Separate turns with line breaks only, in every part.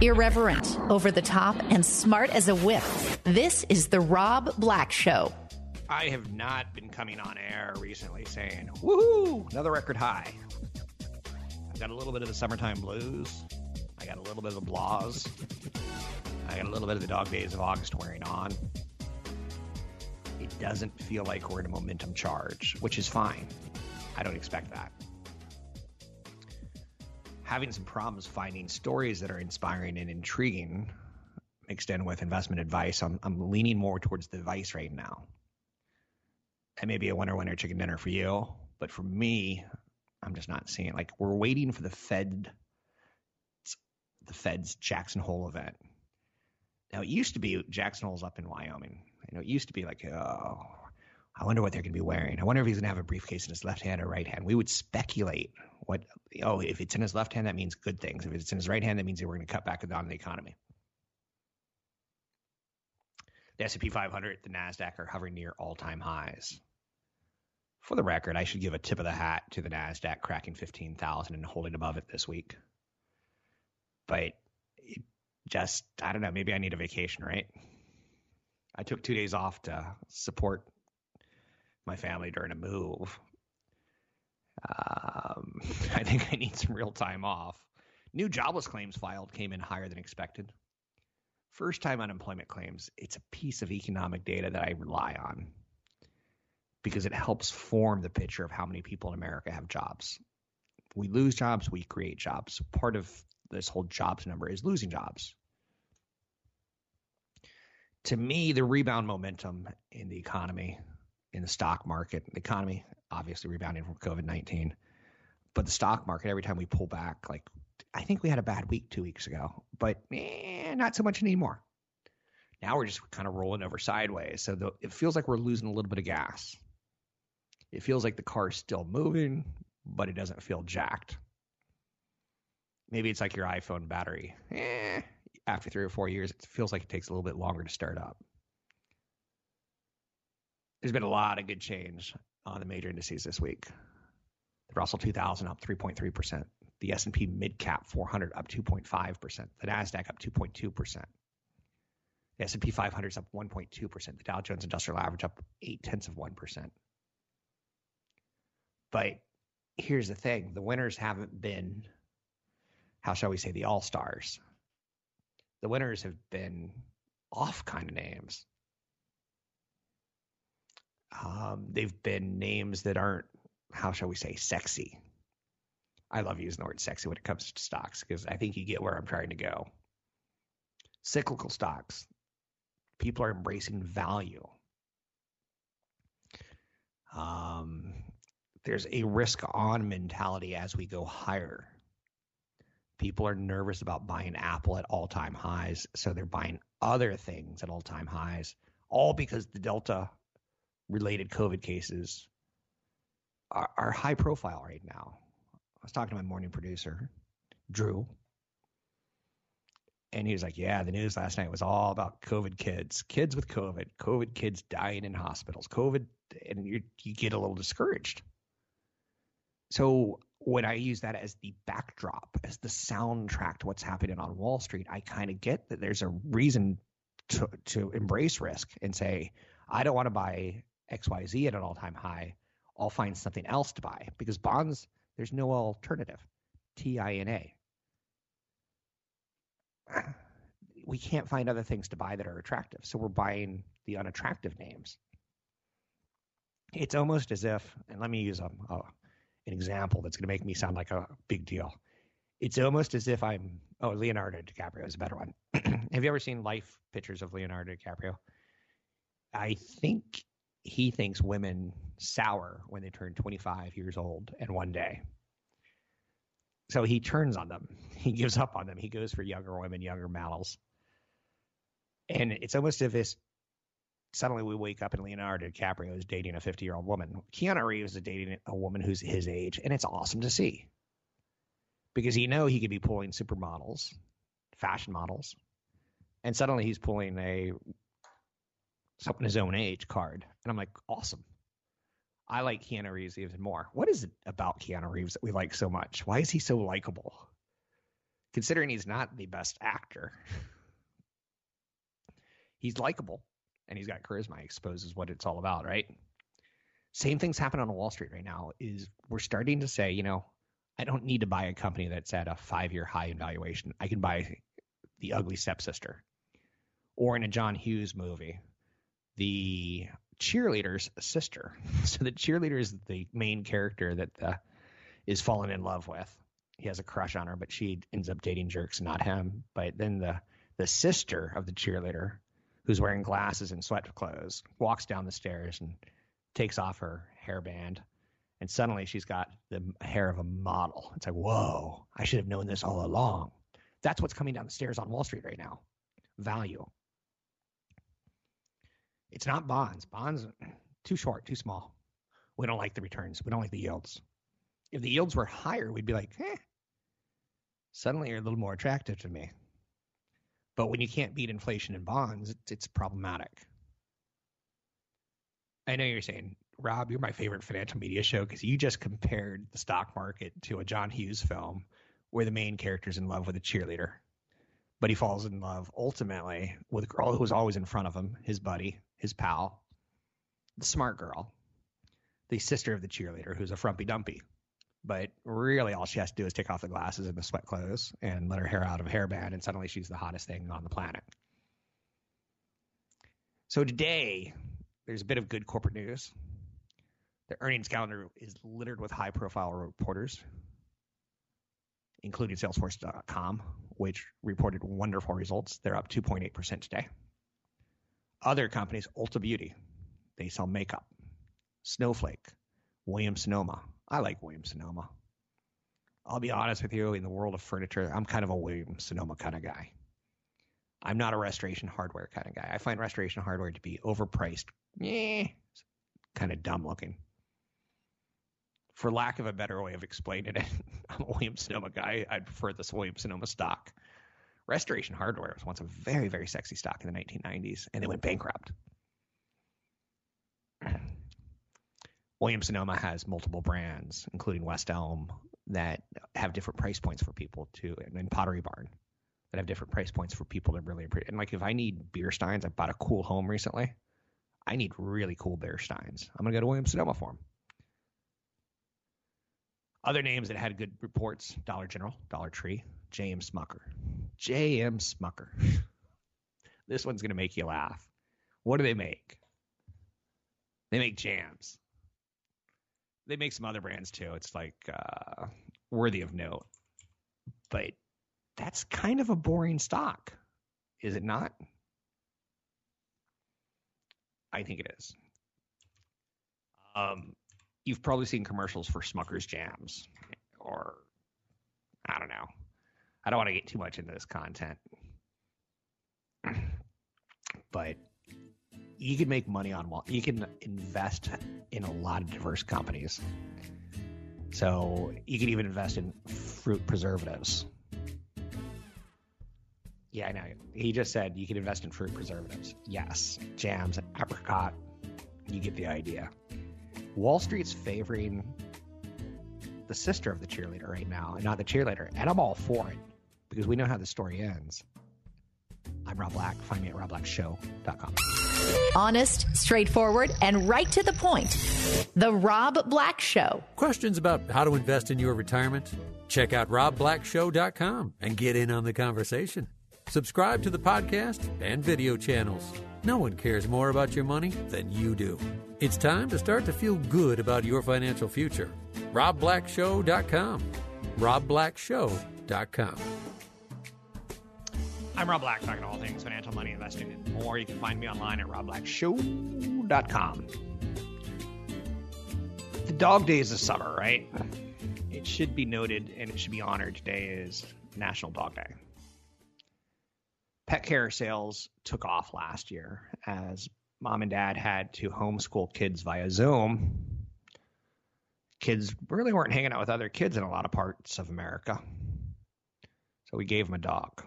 Irreverent, over the top, and smart as a whip. This is The Rob Black Show.
I have not been coming on air recently saying, woohoo, another record high. I've got a little bit of the summertime blues. I got a little bit of the blahs. I got a little bit of the dog days of August wearing on. It doesn't feel like we're in a momentum charge, which is fine. I don't expect that. Having some problems finding stories that are inspiring and intriguing mixed in with investment advice. I'm, I'm leaning more towards the advice right now. It may be a winner winner chicken dinner for you. But for me, I'm just not seeing it. like we're waiting for the Fed the Fed's Jackson Hole event. Now it used to be Jackson Hole's up in Wyoming. You know, it used to be like, oh, I wonder what they're going to be wearing. I wonder if he's going to have a briefcase in his left hand or right hand. We would speculate what, oh, if it's in his left hand, that means good things. If it's in his right hand, that means we're going to cut back on the economy. The S&P 500, the Nasdaq are hovering near all-time highs. For the record, I should give a tip of the hat to the Nasdaq cracking 15,000 and holding above it this week. But it just, I don't know, maybe I need a vacation, right? I took two days off to support my family during a move. Um, I think I need some real time off. New jobless claims filed came in higher than expected. First time unemployment claims, it's a piece of economic data that I rely on because it helps form the picture of how many people in America have jobs. We lose jobs, we create jobs. Part of this whole jobs number is losing jobs. To me, the rebound momentum in the economy, in the stock market, the economy obviously rebounding from COVID 19, but the stock market, every time we pull back, like I think we had a bad week two weeks ago, but eh, not so much anymore. Now we're just kind of rolling over sideways. So the, it feels like we're losing a little bit of gas. It feels like the car's still moving, but it doesn't feel jacked. Maybe it's like your iPhone battery. Eh, after three or four years, it feels like it takes a little bit longer to start up. There's been a lot of good change on the major indices this week. The Russell 2000 up 3.3%. The S&P Mid Cap 400 up 2.5%. The Nasdaq up 2.2%. The S&P 500 is up 1.2%. The Dow Jones Industrial Average up 8 tenths of 1%. But here's the thing the winners haven't been, how shall we say, the all stars. The winners have been off kind of names. Um, they've been names that aren't, how shall we say, sexy. I love using the word sexy when it comes to stocks because I think you get where I'm trying to go. Cyclical stocks, people are embracing value. Um, there's a risk on mentality as we go higher. People are nervous about buying Apple at all time highs, so they're buying other things at all time highs, all because the Delta related COVID cases are, are high profile right now. I was talking to my morning producer, Drew, and he was like, "Yeah, the news last night was all about COVID kids, kids with COVID, COVID kids dying in hospitals, COVID," and you you get a little discouraged. So when I use that as the backdrop, as the soundtrack to what's happening on Wall Street, I kind of get that there's a reason to to embrace risk and say, I don't want to buy XYZ at an all-time high. I'll find something else to buy because bonds there's no alternative. TINA. We can't find other things to buy that are attractive. So we're buying the unattractive names. It's almost as if, and let me use a, a an example that's going to make me sound like a big deal. It's almost as if I'm, oh, Leonardo DiCaprio is a better one. Have you ever seen life pictures of Leonardo DiCaprio? I think he thinks women sour when they turn 25 years old and one day. So he turns on them. He gives up on them. He goes for younger women, younger models. And it's almost as if suddenly we wake up and Leonardo DiCaprio is dating a 50 year old woman. Keanu Reeves is dating a woman who's his age, and it's awesome to see because you know he could be pulling supermodels, fashion models, and suddenly he's pulling a someone his own age card, and I'm like, awesome. I like Keanu Reeves even more. What is it about Keanu Reeves that we like so much? Why is he so likable? Considering he's not the best actor, he's likable and he's got charisma. He exposes what it's all about, right? Same things happen on Wall Street right now. Is we're starting to say, you know, I don't need to buy a company that's at a five-year high in valuation. I can buy the ugly stepsister, or in a John Hughes movie, the cheerleader's sister. So the cheerleader is the main character that the, is fallen in love with. He has a crush on her, but she ends up dating jerks, not him. But then the the sister of the cheerleader, who's wearing glasses and sweat clothes, walks down the stairs and takes off her hairband. And suddenly she's got the hair of a model. It's like, whoa, I should have known this all along. That's what's coming down the stairs on Wall Street right now. Value. It's not bonds. Bonds too short, too small. We don't like the returns. We don't like the yields. If the yields were higher, we'd be like, eh. Suddenly you're a little more attractive to me. But when you can't beat inflation in bonds, it's, it's problematic. I know you're saying, Rob, you're my favorite financial media show because you just compared the stock market to a John Hughes film where the main character's in love with a cheerleader. But he falls in love ultimately with a girl who was always in front of him, his buddy, his pal, the smart girl, the sister of the cheerleader, who's a frumpy dumpy. But really, all she has to do is take off the glasses and the sweat clothes and let her hair out of a hairband, and suddenly she's the hottest thing on the planet. So today, there's a bit of good corporate news. The earnings calendar is littered with high profile reporters, including Salesforce.com, which reported wonderful results. They're up 2.8% today. Other companies, Ulta Beauty, they sell makeup. Snowflake, Williams Sonoma. I like Williams Sonoma. I'll be honest with you, in the world of furniture, I'm kind of a Williams Sonoma kind of guy. I'm not a restoration hardware kind of guy. I find restoration hardware to be overpriced, eh, kind of dumb looking. For lack of a better way of explaining it, I'm a Williams Sonoma guy. I'd prefer this Williams Sonoma stock. Restoration Hardware was once a very, very sexy stock in the 1990s, and it went bankrupt. Williams Sonoma has multiple brands, including West Elm, that have different price points for people too, and, Pottery Barn that have different price points for people that really appreciate. And like if I need beer steins, I bought a cool home recently. I need really cool beer steins. I'm gonna go to Williams Sonoma for them. Other names that had good reports: Dollar General, Dollar Tree, James Smucker. J.M. Smucker. this one's going to make you laugh. What do they make? They make jams. They make some other brands too. It's like uh, worthy of note. But that's kind of a boring stock, is it not? I think it is. Um, you've probably seen commercials for Smucker's jams, or I don't know. I don't want to get too much into this content, but you can make money on Wall. you can invest in a lot of diverse companies. So you can even invest in fruit preservatives. Yeah, I know. He just said you can invest in fruit preservatives. Yes, jams, apricot. You get the idea. Wall Street's favoring the sister of the cheerleader right now, and not the cheerleader, and I'm all for it because we know how the story ends. I'm Rob Black. Find me at robblackshow.com.
Honest, straightforward, and right to the point. The Rob Black Show.
Questions about how to invest in your retirement? Check out robblackshow.com and get in on the conversation. Subscribe to the podcast and video channels. No one cares more about your money than you do. It's time to start to feel good about your financial future. robblackshow.com. robblackshow.com.
I'm Rob Black, talking all things financial, money, investing, and more. You can find me online at robblackshow.com. The dog days of summer, right? it should be noted and it should be honored today is National Dog Day. Pet care sales took off last year as mom and dad had to homeschool kids via Zoom. Kids really weren't hanging out with other kids in a lot of parts of America. So we gave them a dog.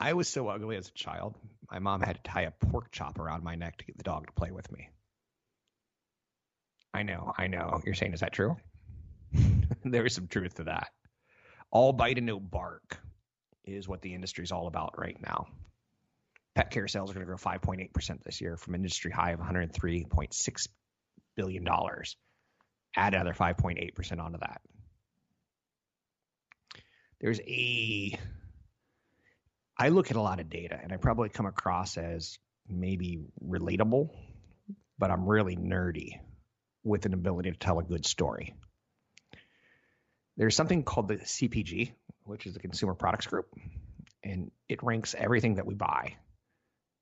I was so ugly as a child. My mom had to tie a pork chop around my neck to get the dog to play with me. I know, I know. You're saying, is that true? there is some truth to that. All bite and no bark is what the industry is all about right now. Pet care sales are going to grow 5.8% this year from an industry high of $103.6 billion. Add another 5.8% onto that. There's a, I look at a lot of data and I probably come across as maybe relatable, but I'm really nerdy with an ability to tell a good story. There's something called the CPG, which is the Consumer Products Group, and it ranks everything that we buy.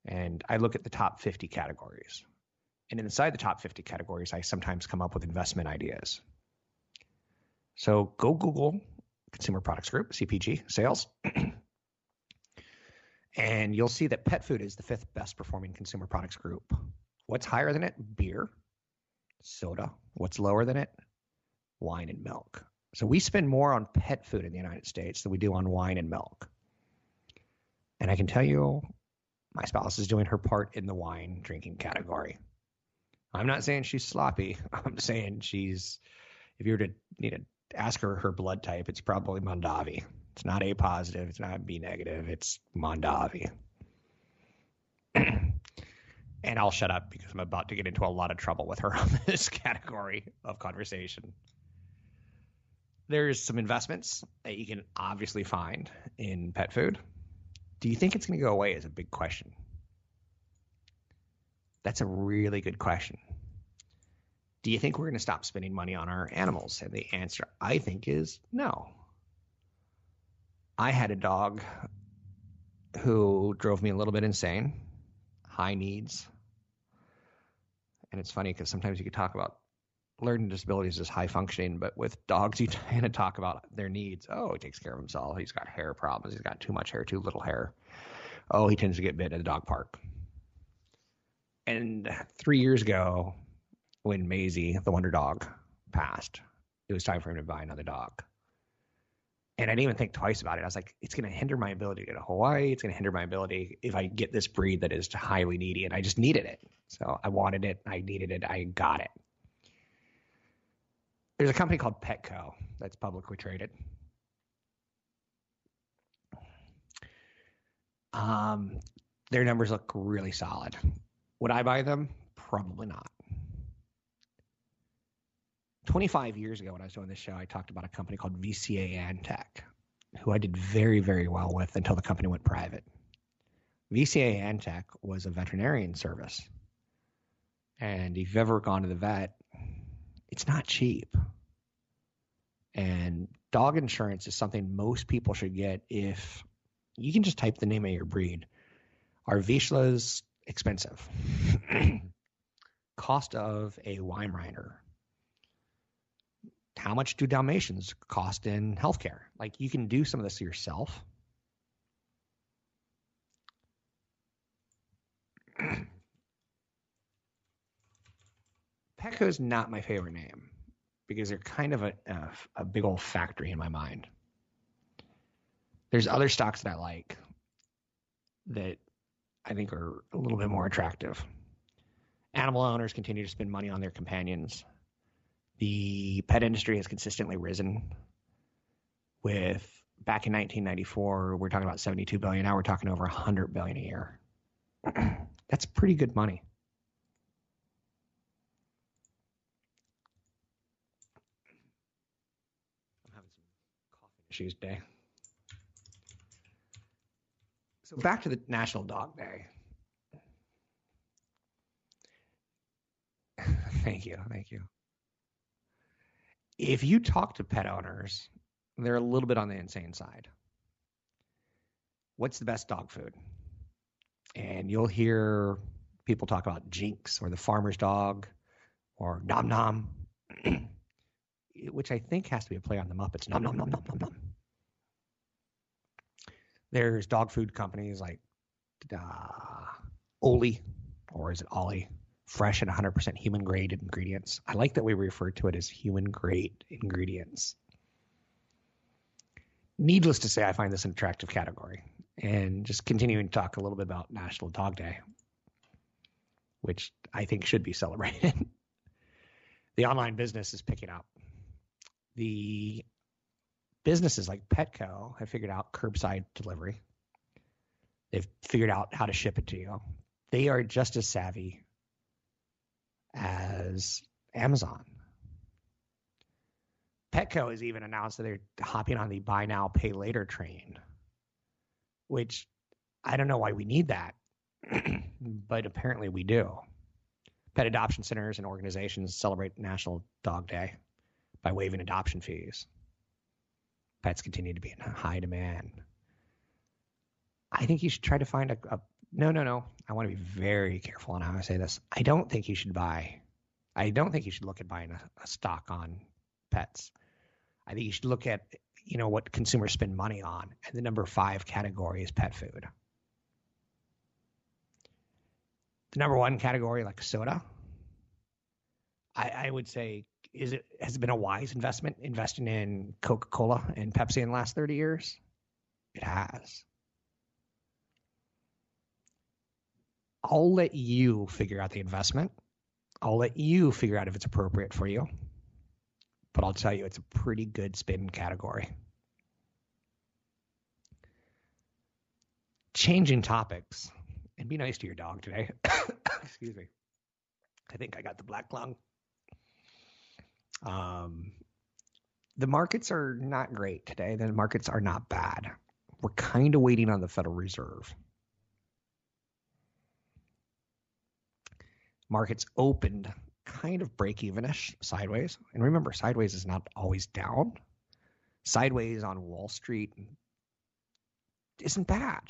And I look at the top 50 categories. And inside the top 50 categories, I sometimes come up with investment ideas. So go Google Consumer Products Group, CPG, sales. and you'll see that pet food is the fifth best performing consumer products group. What's higher than it? Beer, soda. What's lower than it? Wine and milk. So we spend more on pet food in the United States than we do on wine and milk. And I can tell you, my spouse is doing her part in the wine drinking category. I'm not saying she's sloppy. I'm saying she's, if you were to need to ask her her blood type, it's probably Mondavi. It's not A positive. It's not B negative. It's Mondavi. and I'll shut up because I'm about to get into a lot of trouble with her on this category of conversation there's some investments that you can obviously find in pet food. Do you think it's going to go away? Is a big question. That's a really good question. Do you think we're going to stop spending money on our animals? And the answer, I think, is no. I had a dog who drove me a little bit insane, high needs. And it's funny because sometimes you could talk about learning disabilities as high functioning, but with dogs, you tend to talk about their needs. Oh, he takes care of himself. He's got hair problems. He's got too much hair, too little hair. Oh, he tends to get bit at the dog park. And three years ago, when Maisie, the wonder dog, passed, it was time for him to buy another dog. And I didn't even think twice about it. I was like, it's going to hinder my ability to go to Hawaii. It's going to hinder my ability if I get this breed that is highly needy. And I just needed it. So I wanted it. I needed it. I got it there's a company called Petco that's publicly traded. Um, their numbers look really solid. Would I buy them? Probably not. 25 years ago, when I was doing this show, I talked about a company called VCA Antech, who I did very, very well with until the company went private. VCA Antech was a veterinarian service. And if you've ever gone to the vet, it's not cheap. And dog insurance is something most people should get if you can just type the name of your breed. Are Vizslas expensive? Cost of a Weimaraner. How much do Dalmatians cost in healthcare? Like you can do some of this yourself. Petco is not my favorite name because they're kind of a, a, a big old factory in my mind. There's other stocks that I like that I think are a little bit more attractive. Animal owners continue to spend money on their companions. The pet industry has consistently risen. With back in 1994, we're talking about 72 billion. Now we're talking over 100 billion a year. That's pretty good money. Tuesday. So back to the National Dog Day. thank you. Thank you. If you talk to pet owners, they're a little bit on the insane side. What's the best dog food? And you'll hear people talk about Jinx or the farmer's dog or Nom Nom. which I think has to be a play on the Muppets. Nom nom nom nom nom nom. There's dog food companies like uh, Oli, or is it Ollie? Fresh and 100% human grade ingredients. I like that we refer to it as human grade ingredients. Needless to say, I find this an attractive category. And just continuing to talk a little bit about National Dog Day, which I think should be celebrated. the online business is picking up. The businesses like Petco have figured out curbside delivery. They've figured out how to ship it to you. They are just as savvy as Amazon. Petco has even announced that they're hopping on the buy now, pay later train, which I don't know why we need that, but apparently we do. Pet adoption centers and organizations celebrate National Dog Day by waiving adoption fees. Pets continue to be in high demand. I think you should try to find a, a no, no, no. I want to be very careful on how I say this. I don't think you should buy. I don't think you should look at buying a, a stock on pets. I think you should look at you know what consumers spend money on, and the number five category is pet food. The number one category, like soda, I, I would say is it has it been a wise investment investing in Coca Cola and Pepsi in the last thirty years? It has. I'll let you figure out the investment. I'll let you figure out if it's appropriate for you. But I'll tell you, it's a pretty good spin category. Changing topics and be nice to your dog today. Excuse me. I think I got the black lung. Um, the markets are not great today. The markets are not bad. We're kind of waiting on the Federal Reserve. Markets opened kind of break evenish sideways. And remember, sideways is not always down. Sideways on Wall Street isn't bad.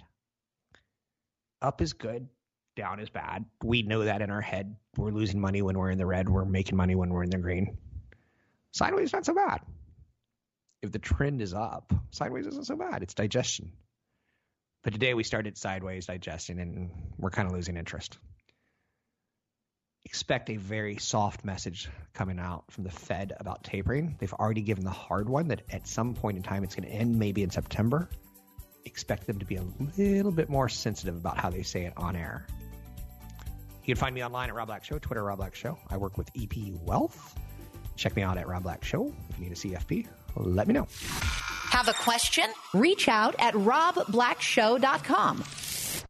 Up is good, down is bad. We know that in our head. We're losing money when we're in the red, we're making money when we're in the green. Sideways not so bad. If the trend is up, sideways isn't so bad. It's digestion. But today we started sideways digesting and we're kind of losing interest expect a very soft message coming out from the Fed about tapering. They've already given the hard one that at some point in time it's going to end, maybe in September. Expect them to be a little bit more sensitive about how they say it on air. You can find me online at Rob Black Show, Twitter Rob Black Show. I work with EP Wealth. Check me out at Rob Black Show. If you need a CFP, let me know.
Have a question? Reach out at robblackshow.com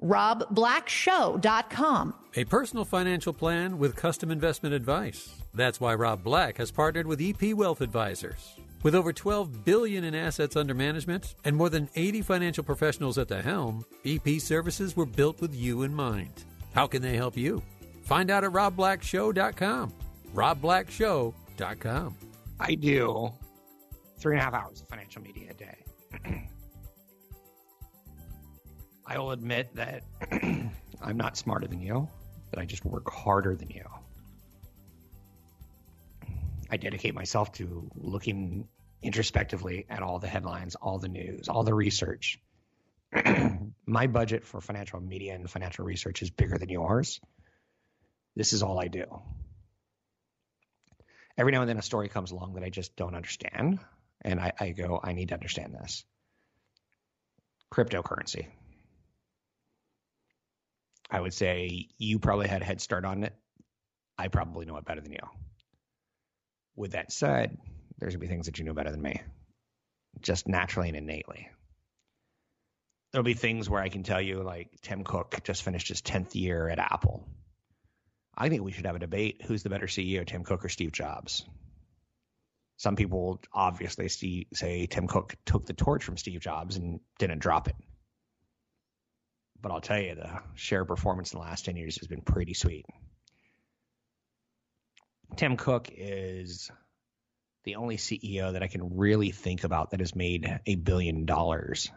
robblackshow.com.
A personal financial plan with custom investment advice. That's why Rob Black has partnered with EP Wealth Advisors. With over 12 billion in assets under management and more than 80 financial professionals at the helm, EP services were built with you in mind. How can they help you? Find out at robblackshow.com. robblackshow.com.
I do three and a half hours of financial media a day. I will admit that I'm not smarter than you, but I just work harder than you. I dedicate myself to looking introspectively at all the headlines, all the news, all the research. My budget for financial media and financial research is bigger than yours. This is all I do. Every now and then a story comes along that I just don't understand. And I, I go, I need to understand this. Cryptocurrency. I would say you probably had a head start on it. I probably know it better than you. With that said, there's gonna be things that you know better than me, just naturally and innately. There'll be things where I can tell you, like Tim Cook just finished his 10th year at Apple. I think we should have a debate who's the better CEO, Tim Cook or Steve Jobs? Some people obviously see, say Tim Cook took the torch from Steve Jobs and didn't drop it but I'll tell you, the share performance in the last 10 years has been pretty sweet. Tim Cook is the only CEO that I can really think about that has made a billion dollars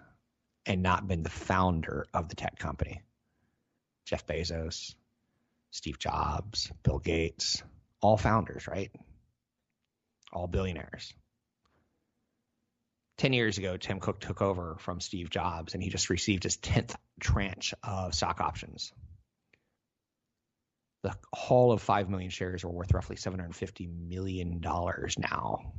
and not been the founder of the tech company. Jeff Bezos, Steve Jobs, Bill Gates, all founders, right? all billionaires. 10 years ago, Tim Cook took over from Steve Jobs and he just received his 10th tranche of stock options. The whole of 5 million shares are worth roughly $750 million now.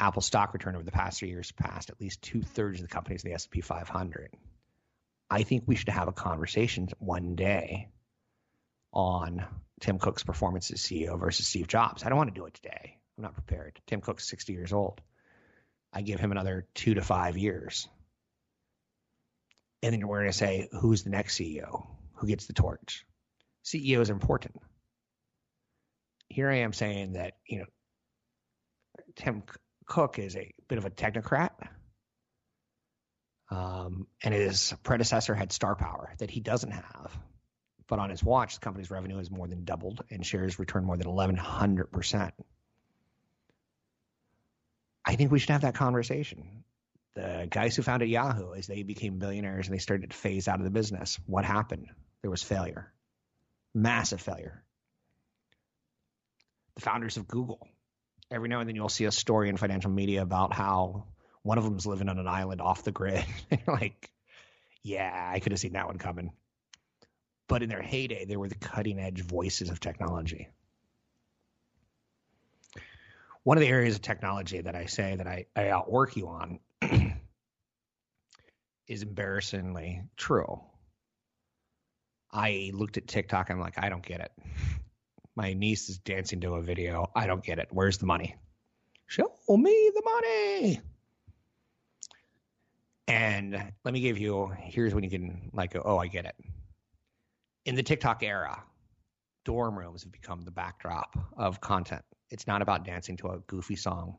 Apple stock return over the past three years passed at least two thirds of the companies in the S&P 500. I think we should have a conversation one day on Tim Cook's performance as CEO versus Steve Jobs. I don't want to do it today. I'm not prepared. Tim Cook's 60 years old. I give him another two to five years. And then we're going to say, who's the next CEO? Who gets the torch? CEO is important. Here I am saying that, you know, Tim Cook is a bit of a technocrat. Um, and his predecessor had star power that he doesn't have. But on his watch, the company's revenue has more than doubled and shares returned more than 1,100%. I think we should have that conversation. The guys who founded Yahoo, as they became billionaires and they started to phase out of the business, what happened? There was failure, massive failure. The founders of Google, every now and then you'll see a story in financial media about how one of them's living on an island off the grid. you're like, yeah, I could have seen that one coming. But in their heyday, they were the cutting edge voices of technology. One of the areas of technology that I say that I, I outwork you on is embarrassingly true. I looked at TikTok. I'm like, I don't get it. My niece is dancing to a video. I don't get it. Where's the money? Show me the money. And let me give you here's when you can like oh, I get it. In the TikTok era, dorm rooms have become the backdrop of content. It's not about dancing to a goofy song.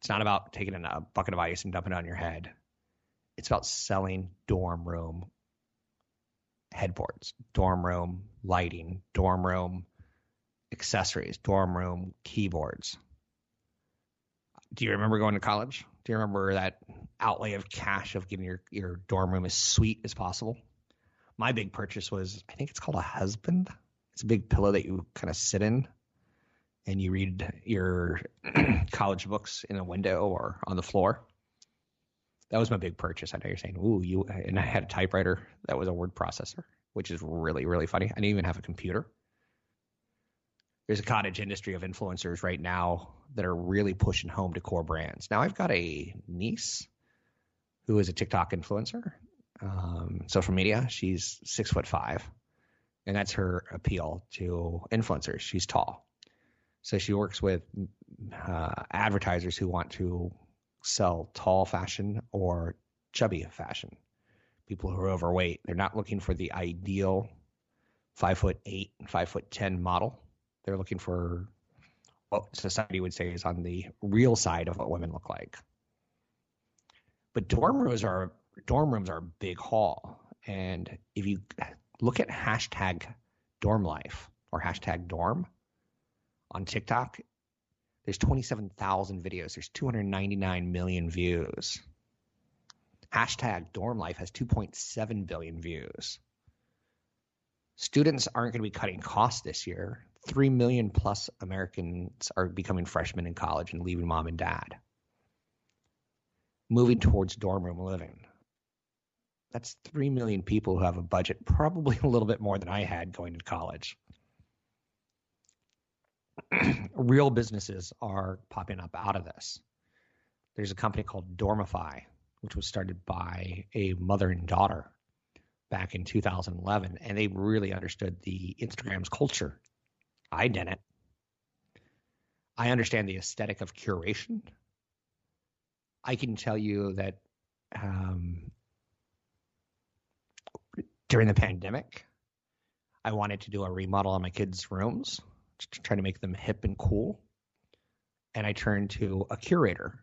It's not about taking a bucket of ice and dumping it on your head. It's about selling dorm room headboards, dorm room lighting, dorm room accessories, dorm room keyboards. Do you remember going to college? Do you remember that outlay of cash of getting your, your dorm room as sweet as possible? My big purchase was, I think it's called a husband. It's a big pillow that you kind of sit in and you read your college books in a window or on the floor. That was my big purchase. I know you're saying, "Ooh, you," and I had a typewriter that was a word processor, which is really, really funny. I didn't even have a computer. There's a cottage industry of influencers right now that are really pushing home to core brands. Now, I've got a niece who is a TikTok influencer, um, social media. She's six foot five, and that's her appeal to influencers. She's tall so she works with uh, advertisers who want to sell tall fashion or chubby fashion. People who are overweight. They're not looking for the ideal five foot eight, five foot ten model. They're looking for what society would say is on the real side of what women look like. But dorm rooms are dorm rooms are a big haul. And if you look at hashtag dorm life or hashtag dorm, on TikTok, there's 27,000 videos. There's 299 million views. Hashtag dorm life has 2.7 billion views. Students aren't going to be cutting costs this year. 3 million plus Americans are becoming freshmen in college and leaving mom and dad. Moving towards dorm room living. That's 3 million people who have a budget, probably a little bit more than I had going to college. real businesses are popping up out of this. There's a company called Dormify, which was started by a mother and daughter back in 2011, and they really understood the Instagram's culture. I didn't. I understand the aesthetic of curation. I can tell you that um, during the pandemic, I wanted to do a remodel on my kids' rooms trying to make them hip and cool. And I turned to a curator,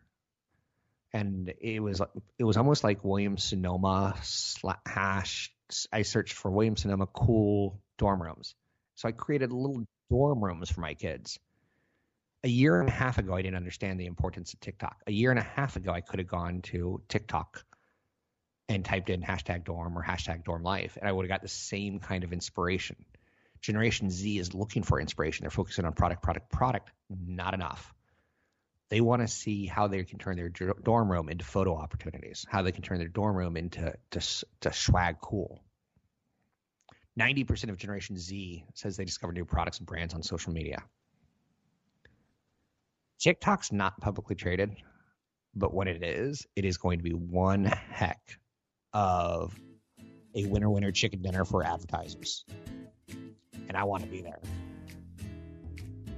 and it was it was almost like Williams Sonoma hash. I searched for Williams Sonoma cool dorm rooms, so I created little dorm rooms for my kids. A year and a half ago, I didn't understand the importance of TikTok. A year and a half ago, I could have gone to TikTok and typed in hashtag dorm or hashtag dorm life, and I would have got the same kind of inspiration Generation Z is looking for inspiration. They're focusing on product, product, product. Not enough. They want to see how they can turn their dorm room into photo opportunities, how they can turn their dorm room into to, to swag cool. 90% of Generation Z says they discover new products and brands on social media. TikTok's not publicly traded, but when it is, it is going to be one heck of a winner winner chicken dinner for advertisers. And I want to be there.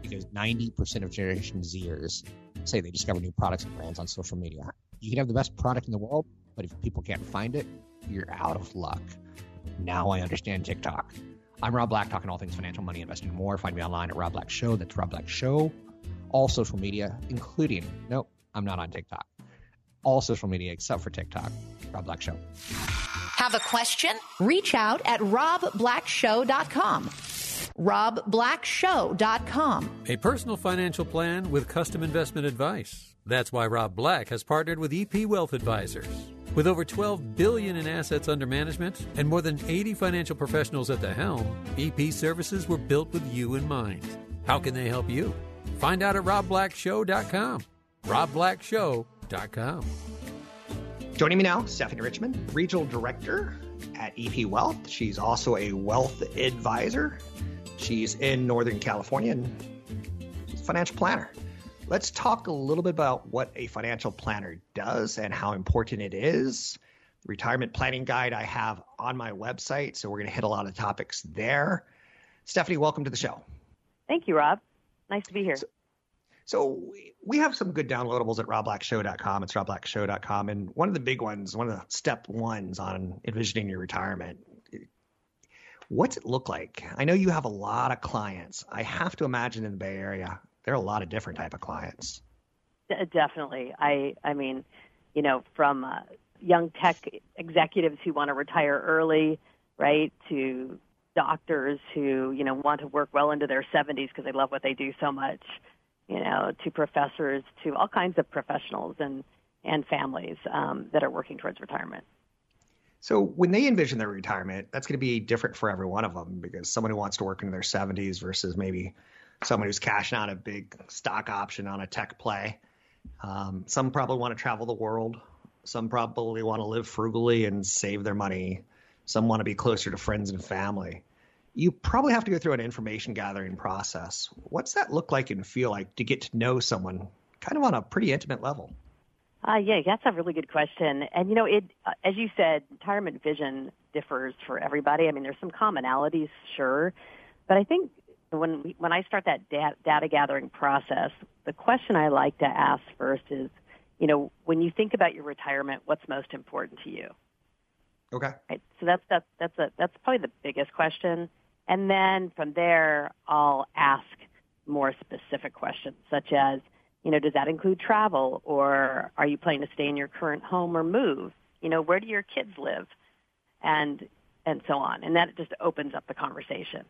Because 90% of Generation Zers say they discover new products and brands on social media. You can have the best product in the world, but if people can't find it, you're out of luck. Now I understand TikTok. I'm Rob Black, talking all things financial, money, investing, and more. Find me online at Rob Black Show. That's Rob Black Show. All social media, including, nope, I'm not on TikTok. All social media except for TikTok. Rob Black Show.
Have a question? Reach out at robblackshow.com. robblackshow.com.
A personal financial plan with custom investment advice. That's why Rob Black has partnered with EP Wealth Advisors. With over 12 billion in assets under management and more than 80 financial professionals at the helm, EP services were built with you in mind. How can they help you? Find out at robblackshow.com. robblackshow.com.
Joining me now, Stephanie Richmond, Regional Director at EP Wealth. She's also a wealth advisor. She's in Northern California and she's a financial planner. Let's talk a little bit about what a financial planner does and how important it is. The retirement planning guide I have on my website, so we're going to hit a lot of topics there. Stephanie, welcome to the show.
Thank you, Rob. Nice to be here.
So, so we have some good downloadables at robblackshow.com. It's robblackshow.com. And one of the big ones, one of the step ones on envisioning your retirement, what's it look like? I know you have a lot of clients. I have to imagine in the Bay Area, there are a lot of different type of clients.
Definitely. I I mean, you know, from uh, young tech executives who want to retire early, right, to doctors who you know want to work well into their 70s because they love what they do so much, you know, to professors, to all kinds of professionals and and families um, that are working towards retirement.
So when they envision their retirement, that's going to be different for every one of them because someone who wants to work into their 70s versus maybe someone who's cashing out a big stock option on a tech play. Um, some probably want to travel the world. Some probably want to live frugally and save their money. Some want to be closer to friends and family. You probably have to go through an information gathering process. What's that look like and feel like to get to know someone kind of on a pretty intimate level?
Uh, yeah, that's a really good question. And you know, it uh, as you said, retirement vision differs for everybody. I mean, there's some commonalities, sure, but I think when we, when I start that data, data gathering process, the question I like to ask first is, you know, when you think about your retirement, what's most important to you?
Okay.
Right. So that's that's that's a that's probably the biggest question, and then from there, I'll ask more specific questions, such as, you know, does that include travel, or are you planning to stay in your current home or move? You know, where do your kids live, and and so on, and that just opens up the conversation.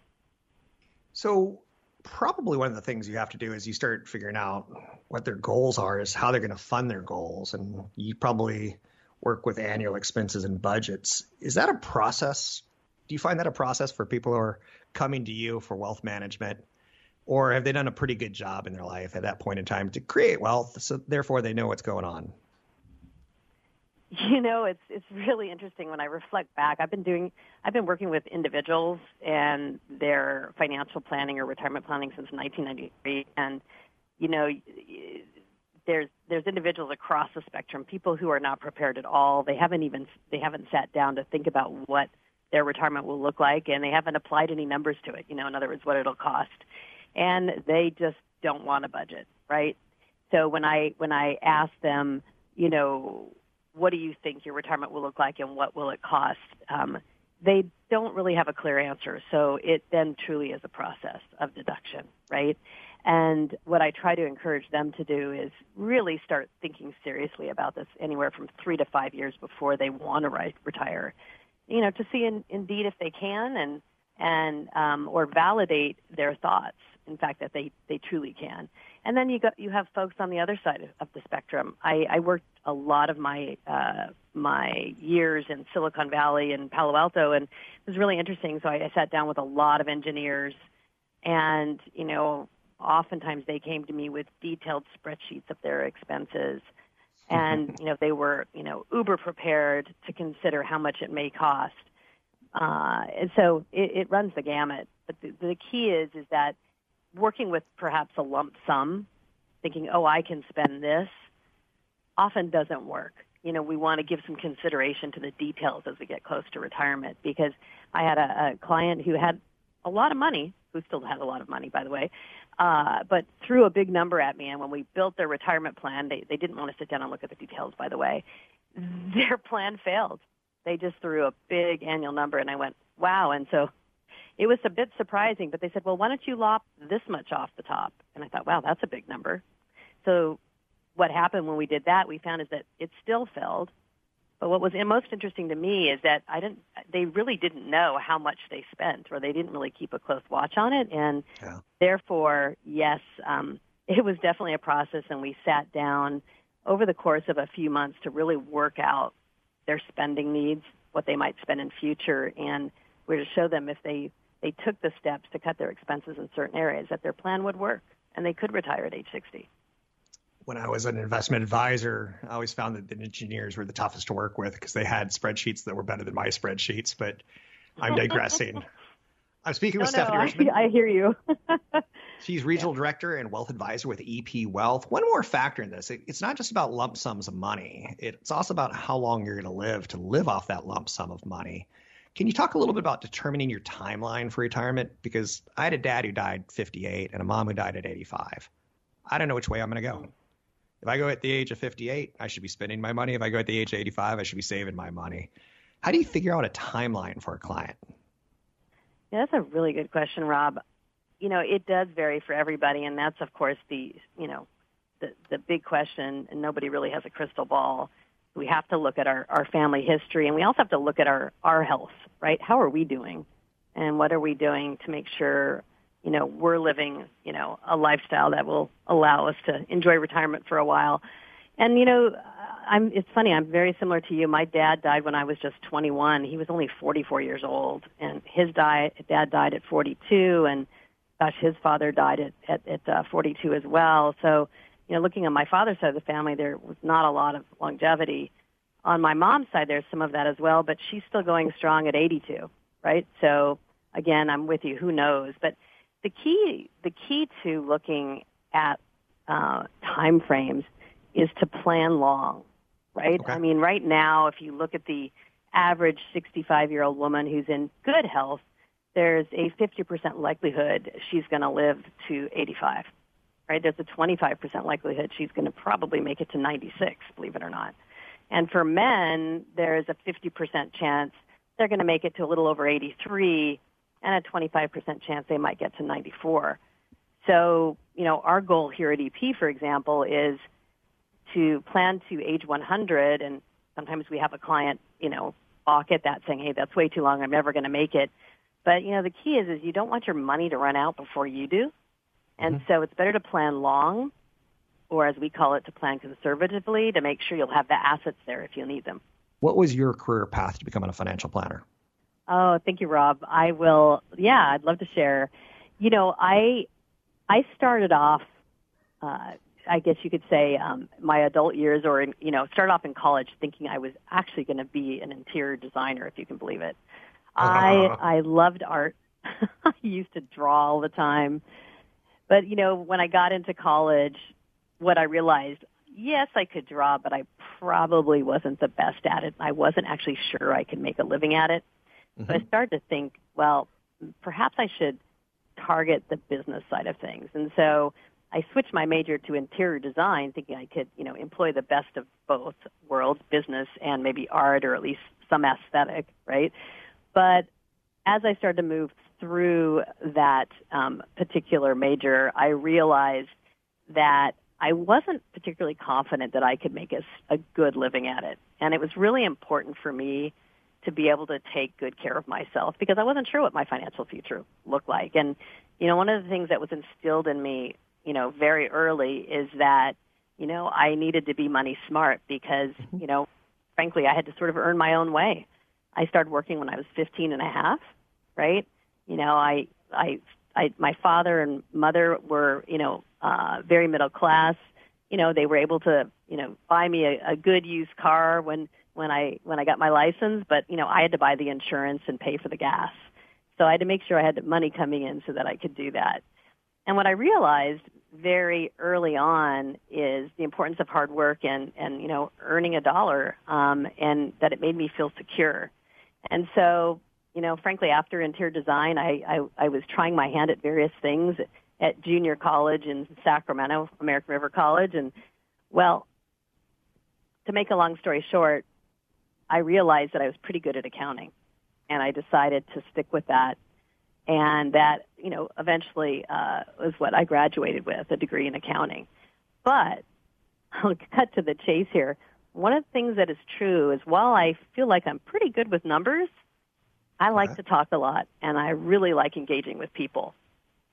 So probably one of the things you have to do is you start figuring out what their goals are is how they're going to fund their goals. And you probably work with annual expenses and budgets. Is that a process do you find that a process for people who are coming to you for wealth management or have they done a pretty good job in their life at that point in time to create wealth so therefore they know what's going on
you know, it's it's really interesting when I reflect back. I've been doing I've been working with individuals and their financial planning or retirement planning since 1993 and you know, there's there's individuals across the spectrum, people who are not prepared at all. They haven't even they haven't sat down to think about what their retirement will look like and they haven't applied any numbers to it, you know, in other words what it'll cost. And they just don't want a budget, right? So when I when I ask them, you know, what do you think your retirement will look like and what will it cost? Um, they don't really have a clear answer. So it then truly is a process of deduction, right? And what I try to encourage them to do is really start thinking seriously about this anywhere from three to five years before they want to retire. You know, to see in, indeed if they can and and um, or validate their thoughts in fact, that they they truly can. And then you got you have folks on the other side of the spectrum. I, I worked a lot of my uh, my years in Silicon Valley and Palo Alto, and it was really interesting. So I, I sat down with a lot of engineers, and you know, oftentimes they came to me with detailed spreadsheets of their expenses and you know they were you know uber prepared to consider how much it may cost. Uh, and so it, it runs the gamut. But the, the key is is that working with perhaps a lump sum thinking oh i can spend this often doesn't work. You know we want to give some consideration to the details as we get close to retirement because i had a, a client who had a lot of money who still has a lot of money, by the way, uh, but threw a big number at me. And when we built their retirement plan, they, they didn't want to sit down and look at the details, by the way. Their plan failed. They just threw a big annual number, and I went, wow. And so it was a bit surprising, but they said, well, why don't you lop this much off the top? And I thought, wow, that's a big number. So what happened when we did that, we found is that it still failed, but what was most interesting to me is that I didn't, they really didn't know how much they spent, or they didn't really keep a close watch on it, and yeah. therefore, yes, um, it was definitely a process, and we sat down over the course of a few months to really work out their spending needs, what they might spend in future, and we're to show them if they they took the steps to cut their expenses in certain areas that their plan would work and they could retire at age 60
when I was an investment advisor, I always found that the engineers were the toughest to work with because they had spreadsheets that were better than my spreadsheets. But I'm digressing. I'm speaking
no,
with no, Stephanie
I, I hear you.
She's regional yeah. director and wealth advisor with EP Wealth. One more factor in this it, it's not just about lump sums of money, it's also about how long you're going to live to live off that lump sum of money. Can you talk a little bit about determining your timeline for retirement? Because I had a dad who died 58 and a mom who died at 85. I don't know which way I'm going to go. If I go at the age of 58, I should be spending my money. If I go at the age of 85, I should be saving my money. How do you figure out a timeline for a client?
Yeah, that's a really good question, Rob. You know, it does vary for everybody, and that's of course the you know the the big question, and nobody really has a crystal ball. We have to look at our, our family history, and we also have to look at our our health, right? How are we doing, and what are we doing to make sure you know, we're living, you know, a lifestyle that will allow us to enjoy retirement for a while. And you know, I'm it's funny, I'm very similar to you. My dad died when I was just 21. He was only 44 years old and his di- dad died at 42 and gosh, his father died at at, at uh, 42 as well. So, you know, looking at my father's side of the family, there was not a lot of longevity. On my mom's side, there's some of that as well, but she's still going strong at 82, right? So, again, I'm with you. Who knows? But the key the key to looking at uh, time frames is to plan long, right? Okay. I mean, right now, if you look at the average 65 year old woman who's in good health, there's a 50% likelihood she's going to live to 85, right? There's a 25% likelihood she's going to probably make it to 96, believe it or not. And for men, there's a 50% chance they're going to make it to a little over 83 and a 25% chance they might get to 94. So, you know, our goal here at EP, for example, is to plan to age 100, and sometimes we have a client, you know, balk at that saying, hey, that's way too long, I'm never going to make it. But, you know, the key is, is you don't want your money to run out before you do. And mm-hmm. so it's better to plan long, or as we call it, to plan conservatively to make sure you'll have the assets there if you need them.
What was your career path to becoming a financial planner?
Oh, thank you, Rob. I will. Yeah, I'd love to share. You know, I I started off. Uh, I guess you could say um, my adult years, or in, you know, started off in college thinking I was actually going to be an interior designer, if you can believe it. I I loved art. I used to draw all the time, but you know, when I got into college, what I realized, yes, I could draw, but I probably wasn't the best at it. I wasn't actually sure I could make a living at it. Mm-hmm. So I started to think, well, perhaps I should target the business side of things. And so I switched my major to interior design, thinking I could, you know, employ the best of both worlds, business and maybe art or at least some aesthetic, right? But as I started to move through that um, particular major, I realized that I wasn't particularly confident that I could make a, a good living at it. And it was really important for me to be able to take good care of myself because I wasn't sure what my financial future looked like. And, you know, one of the things that was instilled in me, you know, very early is that, you know, I needed to be money smart because, mm-hmm. you know, frankly, I had to sort of earn my own way. I started working when I was 15 and a half, right? You know, I, I, I, my father and mother were, you know, uh, very middle class. You know, they were able to, you know, buy me a, a good used car when, when I when I got my license, but you know I had to buy the insurance and pay for the gas. So I had to make sure I had the money coming in so that I could do that. And what I realized very early on is the importance of hard work and and you know earning a dollar, um, and that it made me feel secure. And so you know, frankly, after interior design, I, I I was trying my hand at various things at junior college in Sacramento, American River College, and well, to make a long story short, I realized that I was pretty good at accounting, and I decided to stick with that. And that, you know, eventually uh, was what I graduated with, a degree in accounting. But I'll cut to the chase here. One of the things that is true is while I feel like I'm pretty good with numbers, I like uh-huh. to talk a lot, and I really like engaging with people.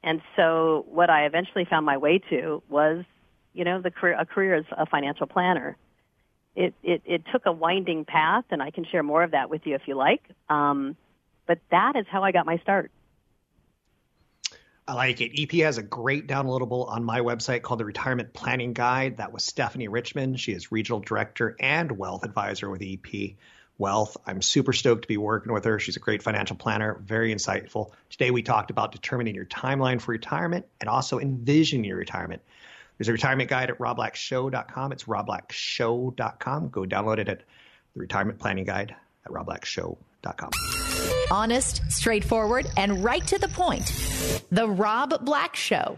And so, what I eventually found my way to was, you know, the career, a career as a financial planner it, it, it took a winding path, and I can share more of that with you if you like. Um, but that is how I got my start.
I like it. EP has a great downloadable on my website called the Retirement Planning Guide. That was Stephanie Richmond. She is regional director and wealth advisor with EP Wealth. I'm super stoked to be working with her. She's a great financial planner, very insightful. Today we talked about determining your timeline for retirement and also envisioning your retirement. There's a retirement guide at robblackshow.com. It's robblackshow.com. Go download it at the retirement planning guide at robblackshow.com.
Honest, straightforward, and right to the point. The Rob Black Show.